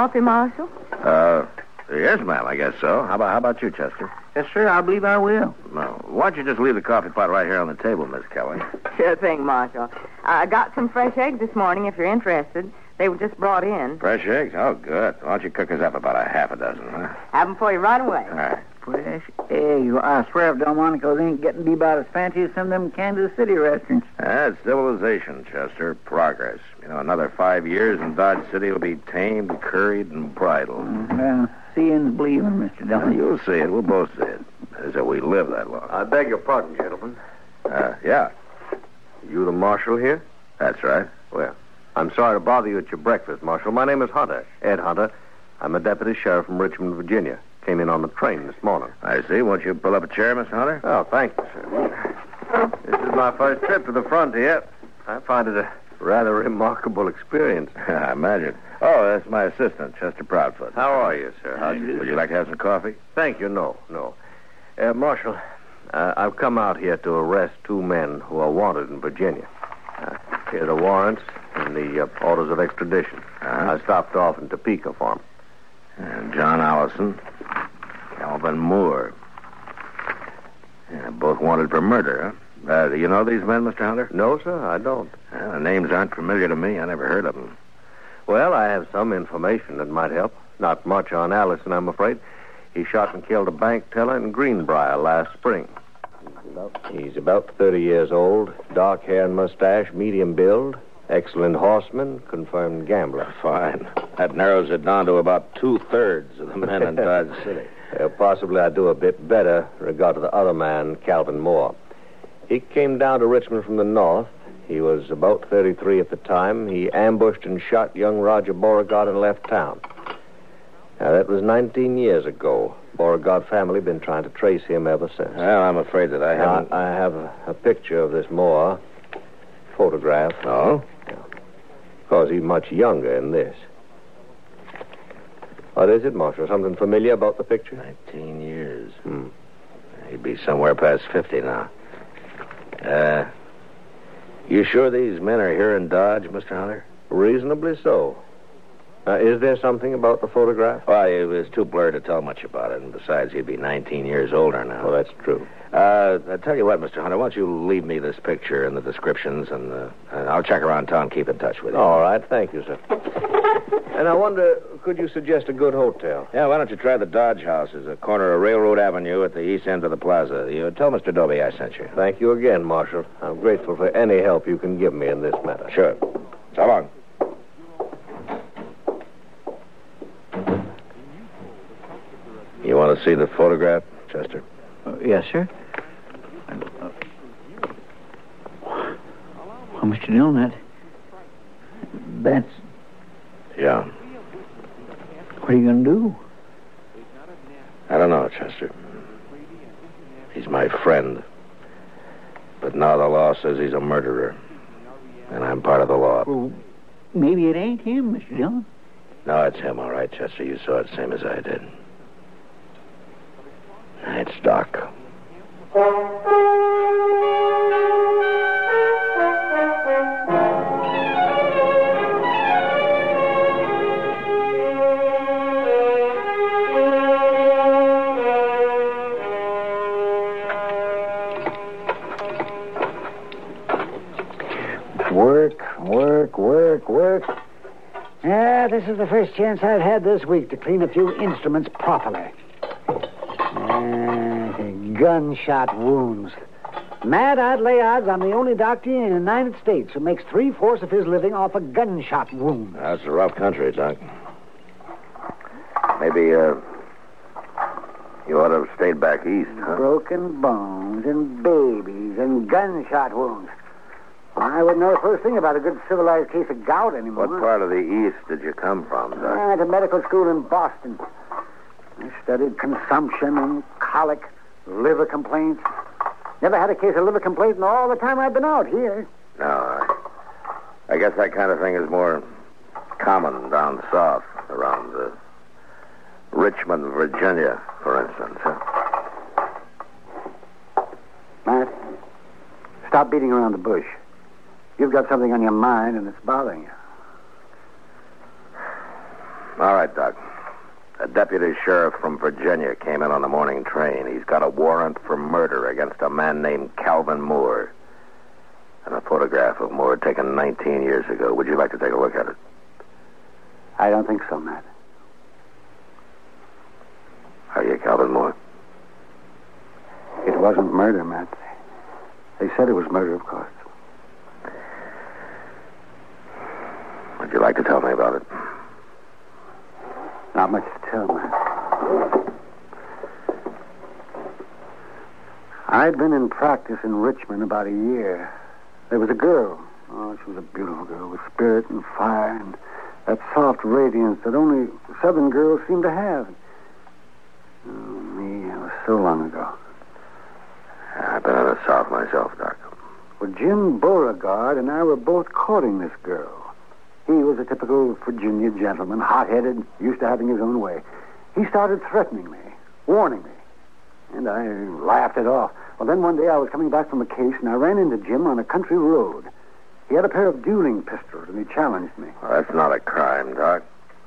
Coffee, Marshal? Uh, yes, ma'am, I guess so. How about, how about you, Chester? Yes, sir, I believe I will. No. Why don't you just leave the coffee pot right here on the table, Miss Kelly? Sure thing, Marshal. I got some fresh eggs this morning if you're interested. They were just brought in. Fresh eggs? Oh, good. Why don't you cook us up about a half a dozen, huh? Have them for you right away. All right. Fresh eggs. I swear if Delmonico's ain't getting to be about as fancy as some of them Kansas City restaurants. That's civilization, Chester. Progress. You know, another five years and Dodge City will be tamed, curried, and bridled. Well, seeing's believing, Mr. Well, Dillon. you'll see it. We'll both see it. As if we live that long. I beg your pardon, gentlemen. Uh, yeah, You the marshal here? that's right. Well, I'm sorry to bother you at your breakfast, Marshal. My name is Hunter, Ed Hunter. I'm a deputy sheriff from Richmond, Virginia. Came in on the train this morning. I see. Won't you pull up a chair, Miss Hunter? Oh, thank you, sir. This is my first trip to the frontier. I find it a rather remarkable experience. I imagine. Oh, that's my assistant, Chester Proudfoot. How are you, sir? How'd you Would you like to have some coffee? Thank you. No, no. Uh, Marshal, uh, I've come out here to arrest two men who are wanted in Virginia. Uh, here are the warrants and the uh, orders of extradition. Uh-huh. I stopped off in Topeka for 'em. And John Allison, Calvin Moore. Yeah, both wanted for murder, huh? Uh, do you know these men, Mr. Hunter? No, sir, I don't. Well, the names aren't familiar to me. I never heard of them. Well, I have some information that might help. Not much on Allison, I'm afraid. He shot and killed a bank teller in Greenbrier last spring. He's about 30 years old, dark hair and mustache, medium build, excellent horseman, confirmed gambler. Fine. That narrows it down to about two thirds of the men in Dodge City. Uh, possibly I'd do a bit better in regard to the other man, Calvin Moore. He came down to Richmond from the north. He was about 33 at the time. He ambushed and shot young Roger Beauregard and left town. Now, that was 19 years ago. Beauregard family been trying to trace him ever since. Well, I'm afraid that I haven't. I have a, a picture of this Moore, photograph. Oh? Course, he's much younger in this. What is it, Marshal? Something familiar about the picture? 19 years. Hmm. He'd be somewhere past 50 now. Uh, you sure these men are here in Dodge, Mr. Hunter? Reasonably so. Uh, is there something about the photograph? Well, it was too blurred to tell much about it, and besides, he'd be 19 years older now. Well, that's true. Uh, I tell you what, Mr. Hunter, why don't you leave me this picture and the descriptions, and, uh, and I'll check around town, keep in touch with you. All right, thank you, sir. and I wonder, could you suggest a good hotel? Yeah, why don't you try the Dodge House? It's a corner of Railroad Avenue at the east end of the plaza. You tell Mr. Dobie I sent you. Thank you again, Marshal. I'm grateful for any help you can give me in this matter. Sure. So long. You want to see the photograph, Chester? Uh, yes, sir. Oh, Mr. Dillon, that... That's... Yeah. What are you going to do? I don't know, Chester. He's my friend. But now the law says he's a murderer. And I'm part of the law. Well, maybe it ain't him, Mr. Dillon. No, it's him, all right, Chester. You saw it same as I did. Woodstock. Work, work, work, work. Yeah, this is the first chance I've had this week to clean a few instruments properly. Gunshot wounds. Matt, I'd lay odds I'm the only doctor in the United States who makes three fourths of his living off a gunshot wound. That's a rough country, Doc. Maybe, uh, you ought to have stayed back east, huh? Broken bones and babies and gunshot wounds. I wouldn't know the first thing about a good civilized case of gout anymore. What part of the east did you come from, Doc? I went to medical school in Boston. I studied consumption and colic, liver complaints. Never had a case of liver complaint in all the time I've been out here. No, I, I guess that kind of thing is more common down south, around uh, Richmond, Virginia, for instance. Huh? Matt, stop beating around the bush. You've got something on your mind and it's bothering you. All right, Doc. A deputy sheriff from Virginia came in on the morning train. He's got a warrant for murder against a man named Calvin Moore. And a photograph of Moore taken 19 years ago. Would you like to take a look at it? I don't think so, Matt. Are you Calvin Moore? It wasn't murder, Matt. They said it was murder, of course. Would you like to tell me about it? Not much to tell, Matt. I'd been in practice in Richmond about a year. There was a girl. Oh, she was a beautiful girl with spirit and fire and that soft radiance that only Southern girls seem to have. Oh, me, it was so long ago. I've been in the South myself, Doc. Well, Jim Beauregard and I were both courting this girl. He was a typical Virginia gentleman, hot-headed, used to having his own way. He started threatening me, warning me, and I laughed it off. Well, then one day I was coming back from a case, and I ran into Jim on a country road. He had a pair of dueling pistols, and he challenged me. Well, that's not a crime, Doc.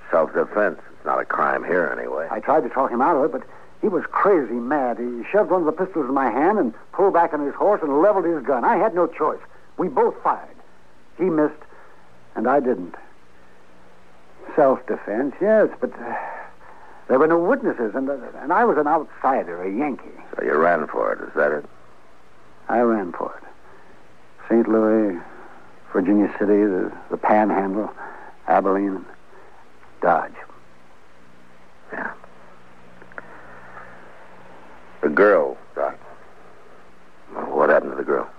Self-defense. It's not a crime here, anyway. I tried to talk him out of it, but he was crazy mad. He shoved one of the pistols in my hand and pulled back on his horse and leveled his gun. I had no choice. We both fired. He missed, and I didn't. Self-defense, yes, but uh, there were no witnesses, and uh, and I was an outsider, a Yankee. So you ran for it, is that it? I ran for it. St. Louis, Virginia City, the, the Panhandle, Abilene, Dodge. Yeah. The girl, Doc. What happened to the girl?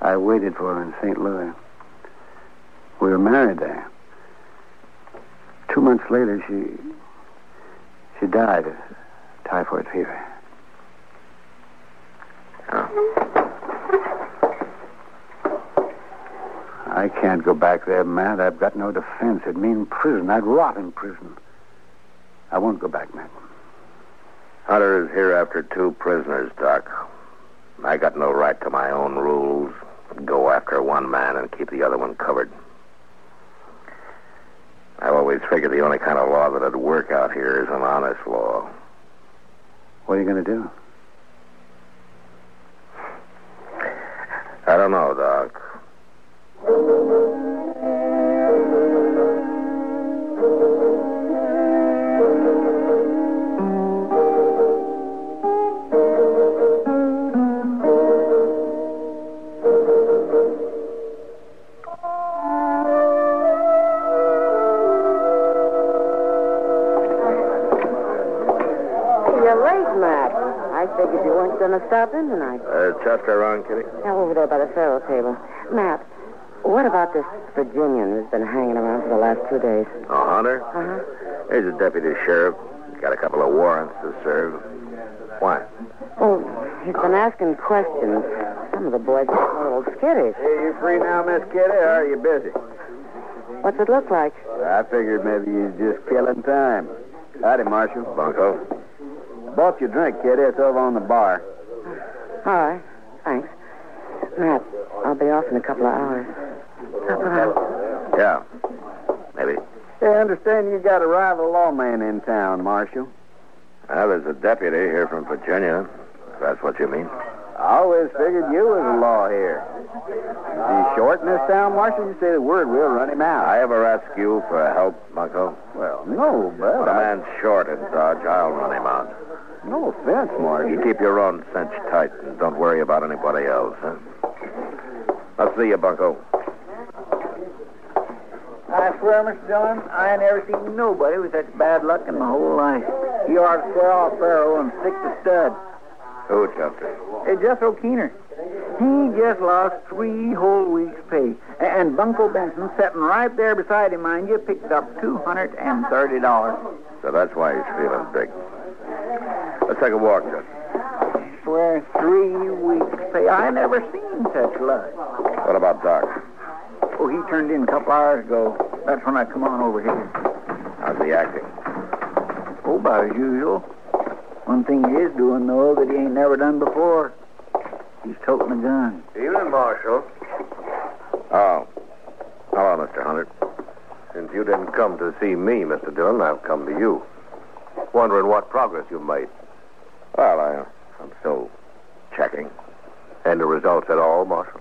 I waited for her in St. Louis. We were married there. Two months later, she she died of typhoid fever. I can't go back there, Matt. I've got no defense. It'd mean prison. I'd rot in prison. I won't go back, Matt. Hunter is here after two prisoners, Doc. I got no right to my own rules. Go after one man and keep the other one covered. I've always figured the only kind of law that'd work out here is an honest law. What are you going to do? I don't know, Doc. You weren't going to stop in tonight. Uh, Chester around, Kitty? Now, over there by the faro table. Matt, what about this Virginian who's been hanging around for the last two days? Oh, Hunter? Uh-huh. He's a deputy sheriff. He's got a couple of warrants to serve. Why? Oh, he's been asking questions. Some of the boys are a little skittish. Hey, you free now, Miss Kitty, or are you busy? What's it look like? I figured maybe you're just killing time. Howdy, Marshal. Bunko? Bought you a drink, Kitty. It's over on the bar. All right. Thanks. Matt, I'll be off in a couple of hours. Up around. Yeah. Maybe. Hey, I understand you got a rival lawman in town, Marshal. Well, there's a deputy here from Virginia, if that's what you mean. I I always figured you was a law here. Is he short in this town, Marshal? You say the word, we'll run him out. I ever ask you for help, Bunko? Well, no, but When a I... man's short in Dodge, I'll run him out. No offense, Marshal. You keep your own cinch tight and don't worry about anybody else, huh? I'll see you, Bunko. I swear, Mr. Dillon, I ain't ever seen nobody with such bad luck in my whole life. You ought to swear off faro and stick to stud. Who, Chester? Hey, Jethro Keener. He just lost three whole weeks' pay. And Bunko Benson, sitting right there beside him, mind you, picked up $230. So that's why he's feeling big. Let's take a walk, Chester. Swear, three weeks' pay. I never seen such luck. What about Doc? Oh, he turned in a couple hours ago. That's when I come on over here. How's he acting? Oh, about as usual. One thing he is doing, though, that he ain't never done before. He's toting a gun. Evening, Marshal. Oh. Hello, Mr. Hunter. Since you didn't come to see me, Mr. Dillon, I've come to you. Wondering what progress you've made. Well, I, I'm still checking. And the results at all, Marshal?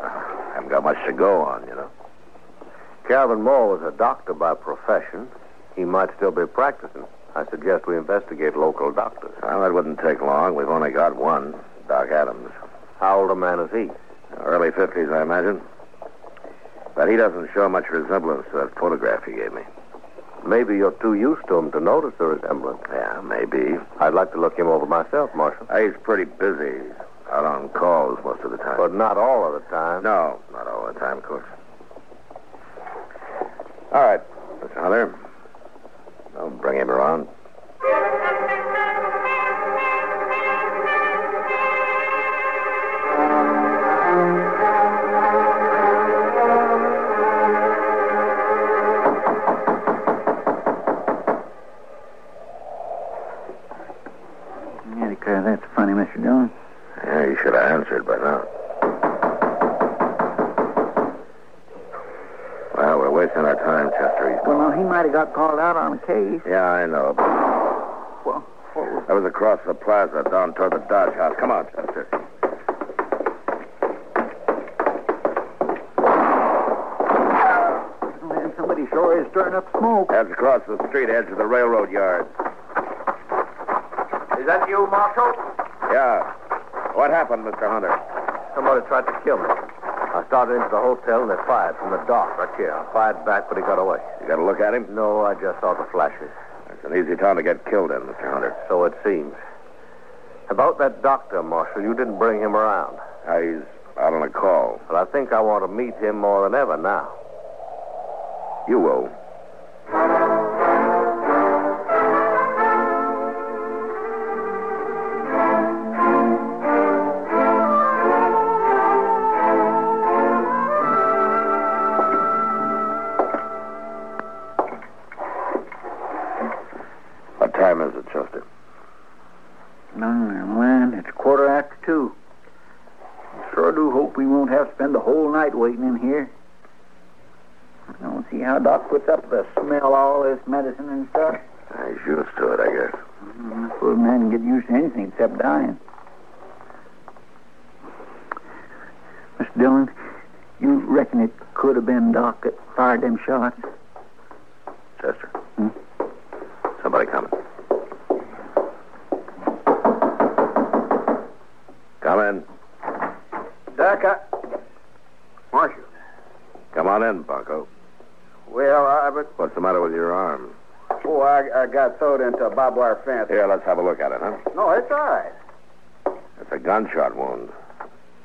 I haven't got much to go on, you know. Calvin Moore was a doctor by profession. He might still be practicing. I suggest we investigate local doctors. Well, that wouldn't take long. We've only got one, Doc Adams. How old a man is he? Early 50s, I imagine. But he doesn't show much resemblance to that photograph he gave me. Maybe you're too used to him to notice the resemblance. Yeah, maybe. I'd like to look him over myself, Marshal. He's pretty busy. Out on calls most of the time. But not all of the time. No, not all the time, of course. All right, Mr. Hunter. I'll bring him around. Yeah, declare that's funny, Mr. Dillon. Yeah, you should have answered by now. Well, we're wasting our time, Chester. He's Well, no, he might have got called out on a case. Yeah, I know. But Well, what was... that was across the plaza down toward the Dodge House. Come on, Chester. Man, somebody sure is stirring up smoke. That's across the street, edge of the railroad yard. Is that you, Marshal? Yeah. What happened, Mr. Hunter? Somebody tried to kill me. I started into the hotel and they fired from the dock right here. I fired back, but he got away. You got a look at him? No, I just saw the flashes. It's an easy town to get killed in, Mr. Hunter. So it seems. About that doctor, Marshal, you didn't bring him around. Uh, he's out on a call. But I think I want to meet him more than ever now. You will. Medicine and stuff. He's used to it, I guess. I suppose a man can get used to anything except dying. Mr. Dillon, you reckon it could have been Doc that fired them shots? Chester. Hmm? Somebody coming. Come in. Doc, I... Marshal. Come on in, Bunko. Well, I... But... What's the matter with your arm? Oh, I, I got sewed into a barbed wire fence. Here, let's have a look at it, huh? No, it's all right. It's a gunshot wound.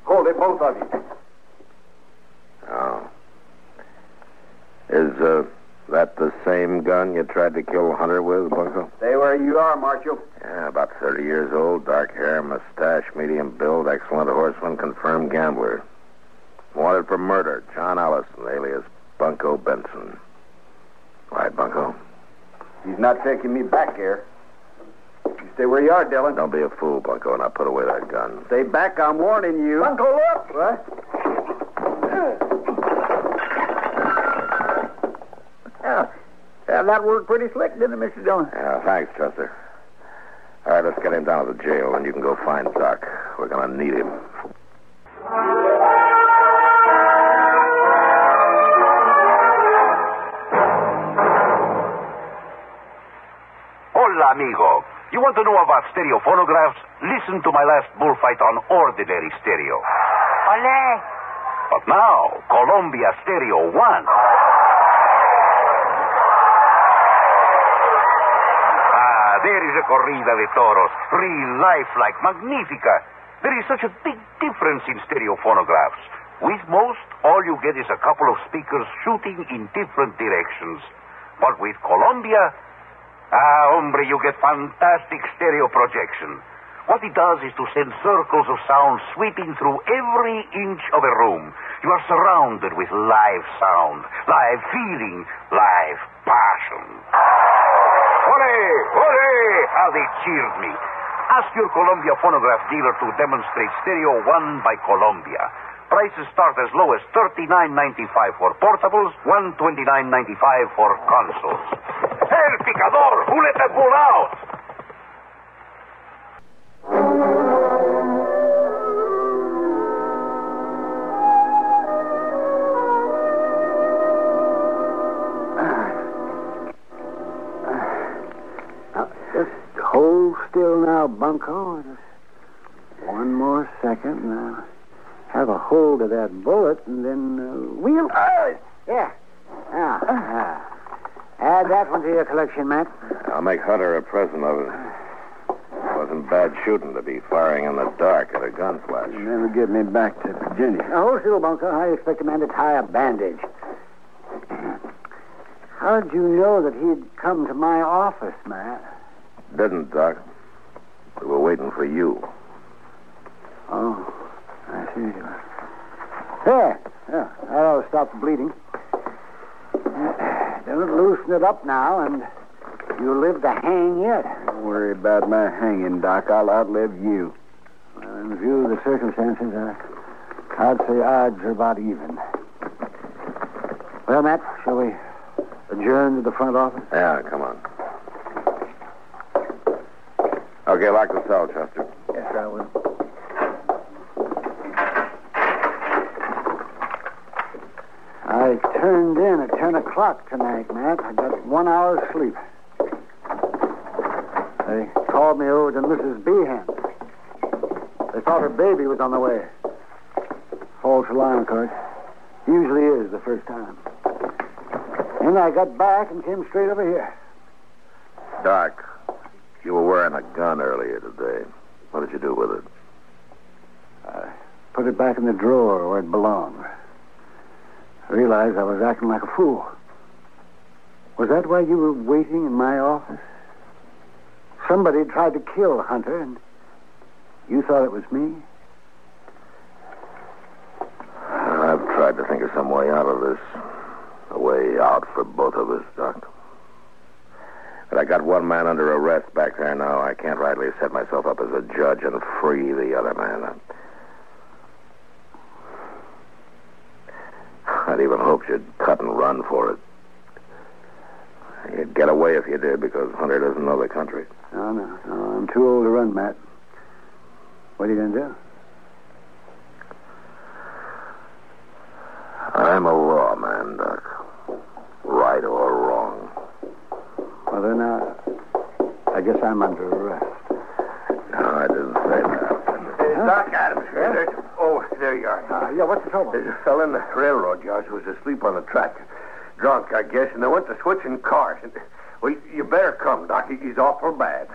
Hold it, both of you. Oh. Is uh, that the same gun you tried to kill Hunter with, Bunko? Stay where you are, Marshal. Yeah, about 30 years old, dark hair, mustache, medium build, excellent horseman, confirmed gambler. Wanted for murder, John Allison, alias Bunko Benson. Right, Bunko? He's not taking me back here. You stay where you are, Dillon. Don't be a fool, Bunko, and I'll put away that gun. Stay back, I'm warning you. Bunko, look! What? Yeah, yeah, that worked pretty slick, didn't it, Mr. Dillon? Yeah, thanks, Chester. All right, let's get him down to the jail, and you can go find Doc. We're going to need him. Amigo. You want to know about stereo phonographs? Listen to my last bullfight on ordinary stereo. Ole. But now, Columbia Stereo 1. Ah, there is a corrida de toros. Real lifelike, magnifica. There is such a big difference in stereo phonographs. With most, all you get is a couple of speakers shooting in different directions. But with Columbia, ah, hombre, you get fantastic stereo projection. What it does is to send circles of sound sweeping through every inch of a room. You are surrounded with live sound, live feeling, live passion. Ole! Ole! How they cheered me. Ask your Columbia phonograph dealer to demonstrate Stereo 1 by Columbia. Prices start as low as $39.95 for portables, $129.95 for consoles. El picador! Who let that bull out? Hold still now, Bunko. Just one more second, I'll have a hold of that bullet, and then uh, we'll. Uh, yeah. Now, ah. add that one to your collection, Matt. I'll make Hunter a present of it. it Wasn't bad shooting to be firing in the dark at a gun flash. You Never get me back to Virginia. Now, hold still, Bunko. How do you expect a man to tie a bandage? How'd you know that he'd come to my office, Matt? Didn't, Doc. We were waiting for you. Oh, I see. There. Yeah, that ought to stop the bleeding. Uh, Don't loosen it up now, and you'll live to hang yet. Don't worry about my hanging, Doc. I'll outlive you. Well, in view of the circumstances, uh, I'd say odds are about even. Well, Matt, shall we adjourn to the front office? Yeah, come on. Okay, lock the cell, Chester. Yes, I will. I turned in at 10 o'clock tonight, Matt. I got one hour's sleep. They called me over to Mrs. Behan. They thought her baby was on the way. False alarm, Court. Usually is the first time. Then I got back and came straight over here. Doc, you were wearing a gun earlier today. What did you do with it? I put it back in the drawer where it belonged. Realized I was acting like a fool. Was that why you were waiting in my office? Somebody tried to kill Hunter, and you thought it was me? I've tried to think of some way out of this. A way out for both of us, Doc. But I got one man under arrest back there now. I can't rightly set myself up as a judge and free the other man. I'd even hoped you'd cut and run for it. You'd get away if you did because Hunter doesn't know the country. No, no, no. I'm too old to run, Matt. What are you going to do? I'm a lawman, Doc. Right or wrong. Well, then, uh, I guess I'm under arrest. No, I didn't say that. Uh, Doc Adams here. There you are. Uh, yeah, what's the trouble? There's a fellow in the railroad yards who was asleep on the track. Drunk, I guess, and they went to switching cars. And, well, you better come, Doc. He's awful bad.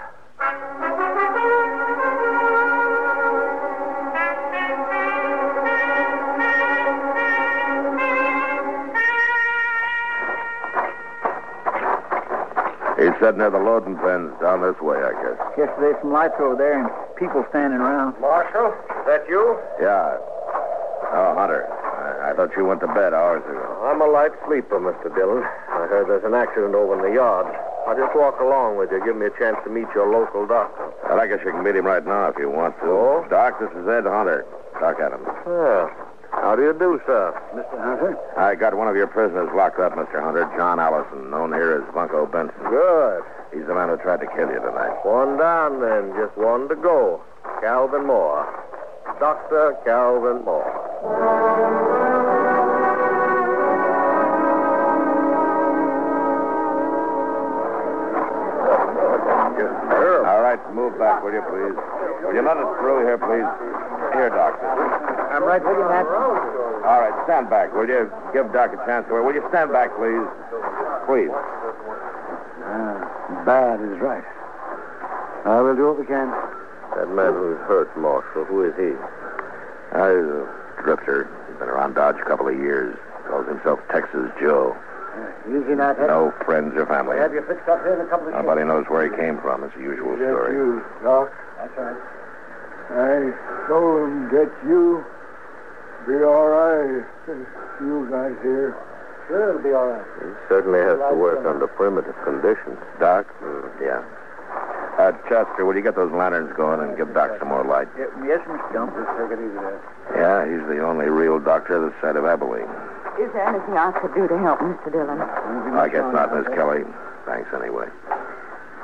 He's sitting near the loading pens down this way, I guess. Guess there's some lights over there and people standing around. Marshal, Is that you? Yeah. Oh, Hunter. I, I thought you went to bed hours ago. I'm a light sleeper, Mr. Dillon. I heard there's an accident over in the yard. I'll just walk along with you. Give me a chance to meet your local doctor. Well, I guess you can meet him right now if you want to. Oh? Doc, this is Ed Hunter. Doc Adams. Yeah. How do you do, sir? Mr. Hunter? I got one of your prisoners locked up, Mr. Hunter. John Allison, known here as Bunko Benson. Good. He's the man who tried to kill you tonight. One down, then. Just one to go. Calvin Moore. Dr. Calvin Moore. All right, move back, will you, please? Will you let us through here, please? Here, Doctor. I'm right with you, Matt. All right, stand back, will you? Give Doc a chance to Will you stand back, please? Please. Uh, bad is right. I will do what we can. That man who's hurt, Marshal, who is he? Uh, he's a drifter. He's been around Dodge a couple of years. Calls himself Texas Joe. Easy, Matt. No friends or family. We'll have you fixed up here in a couple of Nobody knows where he came from. It's the usual story. you, Doc. That's right. I told him get you. Be all right. You guys here. Sure, it'll be all right. He certainly has to work under primitive conditions. Doc? Mm, yeah. Uh, Chester, will you get those lanterns going and give Doc some more light? yes, Mr. Gump. Just take it easy there. Yeah, he's the only real doctor this side of Abilene. Is there anything I could do to help Mr. Dillon? I guess not, Miss Kelly. Thanks anyway.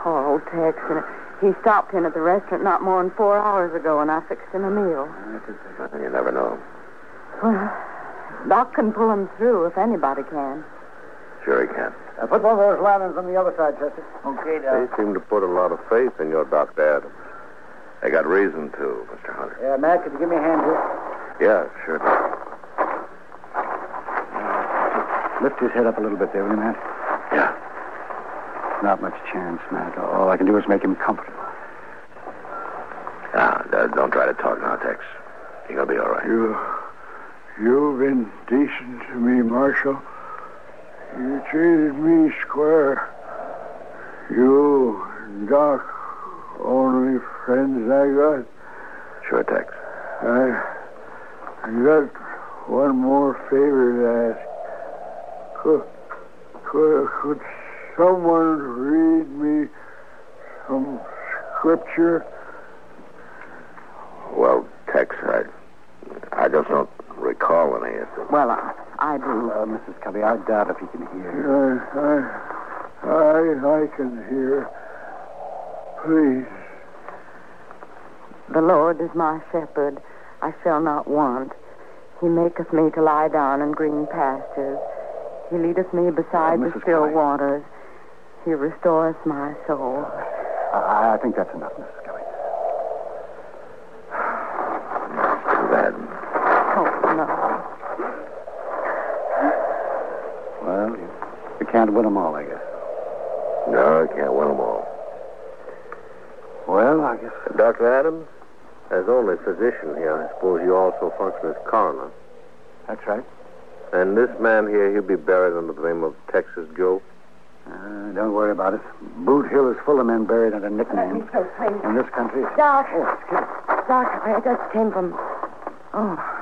Poor old Tex. And he stopped in at the restaurant not more than four hours ago, and I fixed him a meal. You never know. Well, Doc can pull him through if anybody can. Sure he can. Uh, put one of those lanterns on the other side, Chester. Okay, Doc. They Doc. seem to put a lot of faith in your Dr. Adams. They got reason to, Mr. Hunter. Yeah, Matt, could you give me a hand here? Yeah, sure. Doc. Lift his head up a little bit there, will you, Matt? Yeah. Not much chance, Matt. All I can do is make him comfortable. Now, uh, don't try to talk now, Tex. You're gonna be all right. You, you've been decent to me, Marshal. You treated me square. You and Doc, only friends I got. Sure, Tex. I, I got one more favor to ask. Could, could, could someone read me some scripture? Well, Tex, I, I just don't recall any of it. Well, I, I do. Uh, Mrs. Kelly, I doubt if he can hear. I, I, I, I can hear. Please. The Lord is my shepherd. I shall not want. He maketh me to lie down in green pastures. He leadeth me beside Uh, the still Kelly. waters. He restoreth my soul. I, I think that's enough, Mrs. Kelly. Too bad. Oh, no. Well, you, you can't win them all, I guess. No, I can't win them all. Well, I guess. Dr. Adams, as only physician here, I suppose you also function as coroner. That's right. And this man here, he'll be buried under the name of Texas Joe. Uh, don't worry about it. Boot Hill is full of men buried under nicknames. so please. In this country. Doc. Oh, excuse me. Doc, I just came from. Oh, Yeah.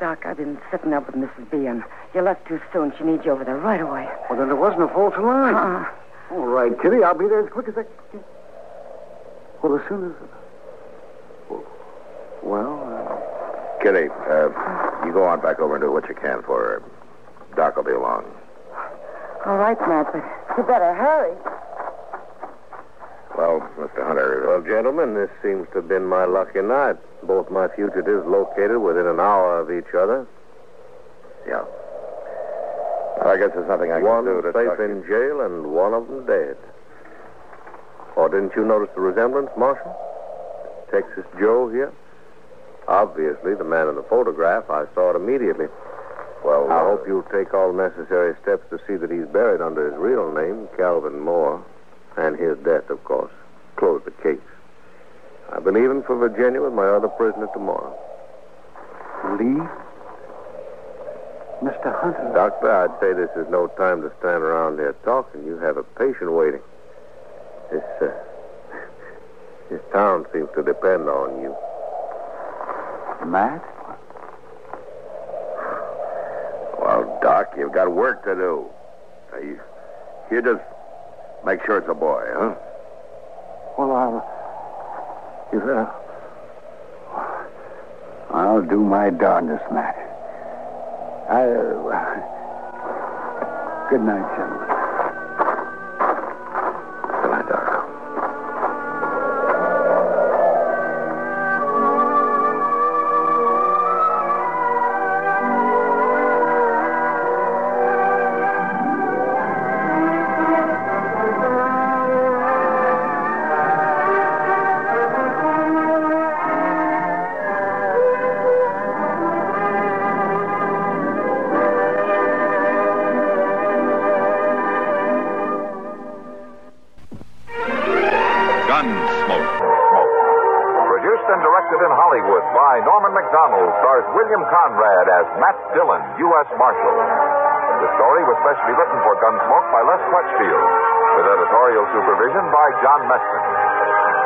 Doc, I've been sitting up with Mrs. B, and you left too soon. She needs you over there right away. Well, then there wasn't a false alarm. Uh-uh. All right, Kitty, I'll be there as quick as I can. Well, as soon as. Well, uh, Kitty, uh, you go on back over and do what you can for her. Doc will be along. all right, Matt, but you better hurry. Well, Mr. Hunter, Well, gentlemen, this seems to have been my lucky night. Both my fugitives located within an hour of each other. yeah. I guess there's nothing I one can do to safe in jail and one of them dead. Or didn't you notice the resemblance, Marshal? Texas Joe here? Obviously, the man in the photograph. I saw it immediately. Well, I uh, hope you'll take all necessary steps to see that he's buried under his real name, Calvin Moore, and his death, of course. closed the case. I'll be leaving for Virginia with my other prisoner tomorrow. leave? Mr. Hunter. Doctor, I'd say this is no time to stand around here talking. You have a patient waiting. This, uh, this town seems to depend on you. Matt? Well, Doc, you've got work to do. You, you just make sure it's a boy, huh? Well, I'll. You, uh, I'll do my darndest, Matt. I. Uh, good night, gentlemen. Norman Macdonnell, stars William Conrad as Matt Dillon, U.S. Marshal. The story was specially written for Gunsmoke by Les Crutchfield, with editorial supervision by John Meston.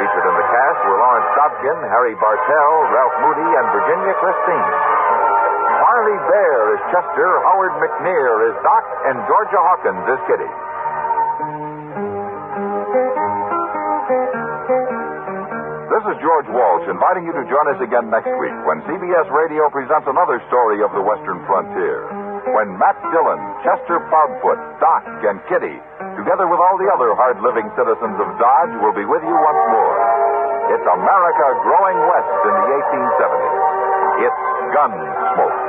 Featured in the cast were Lawrence Dobkin, Harry Bartell, Ralph Moody, and Virginia Christine. Parley Baer is Chester, Howard McNear is Doc, and Georgia Hawkins is Kitty. Inviting you to join us again next week when CBS Radio presents another story of the Western frontier. When Matt Dillon, Chester Proudfoot, Doc, and Kitty, together with all the other hard living citizens of Dodge, will be with you once more. It's America growing west in the 1870s. It's Gunsmoke.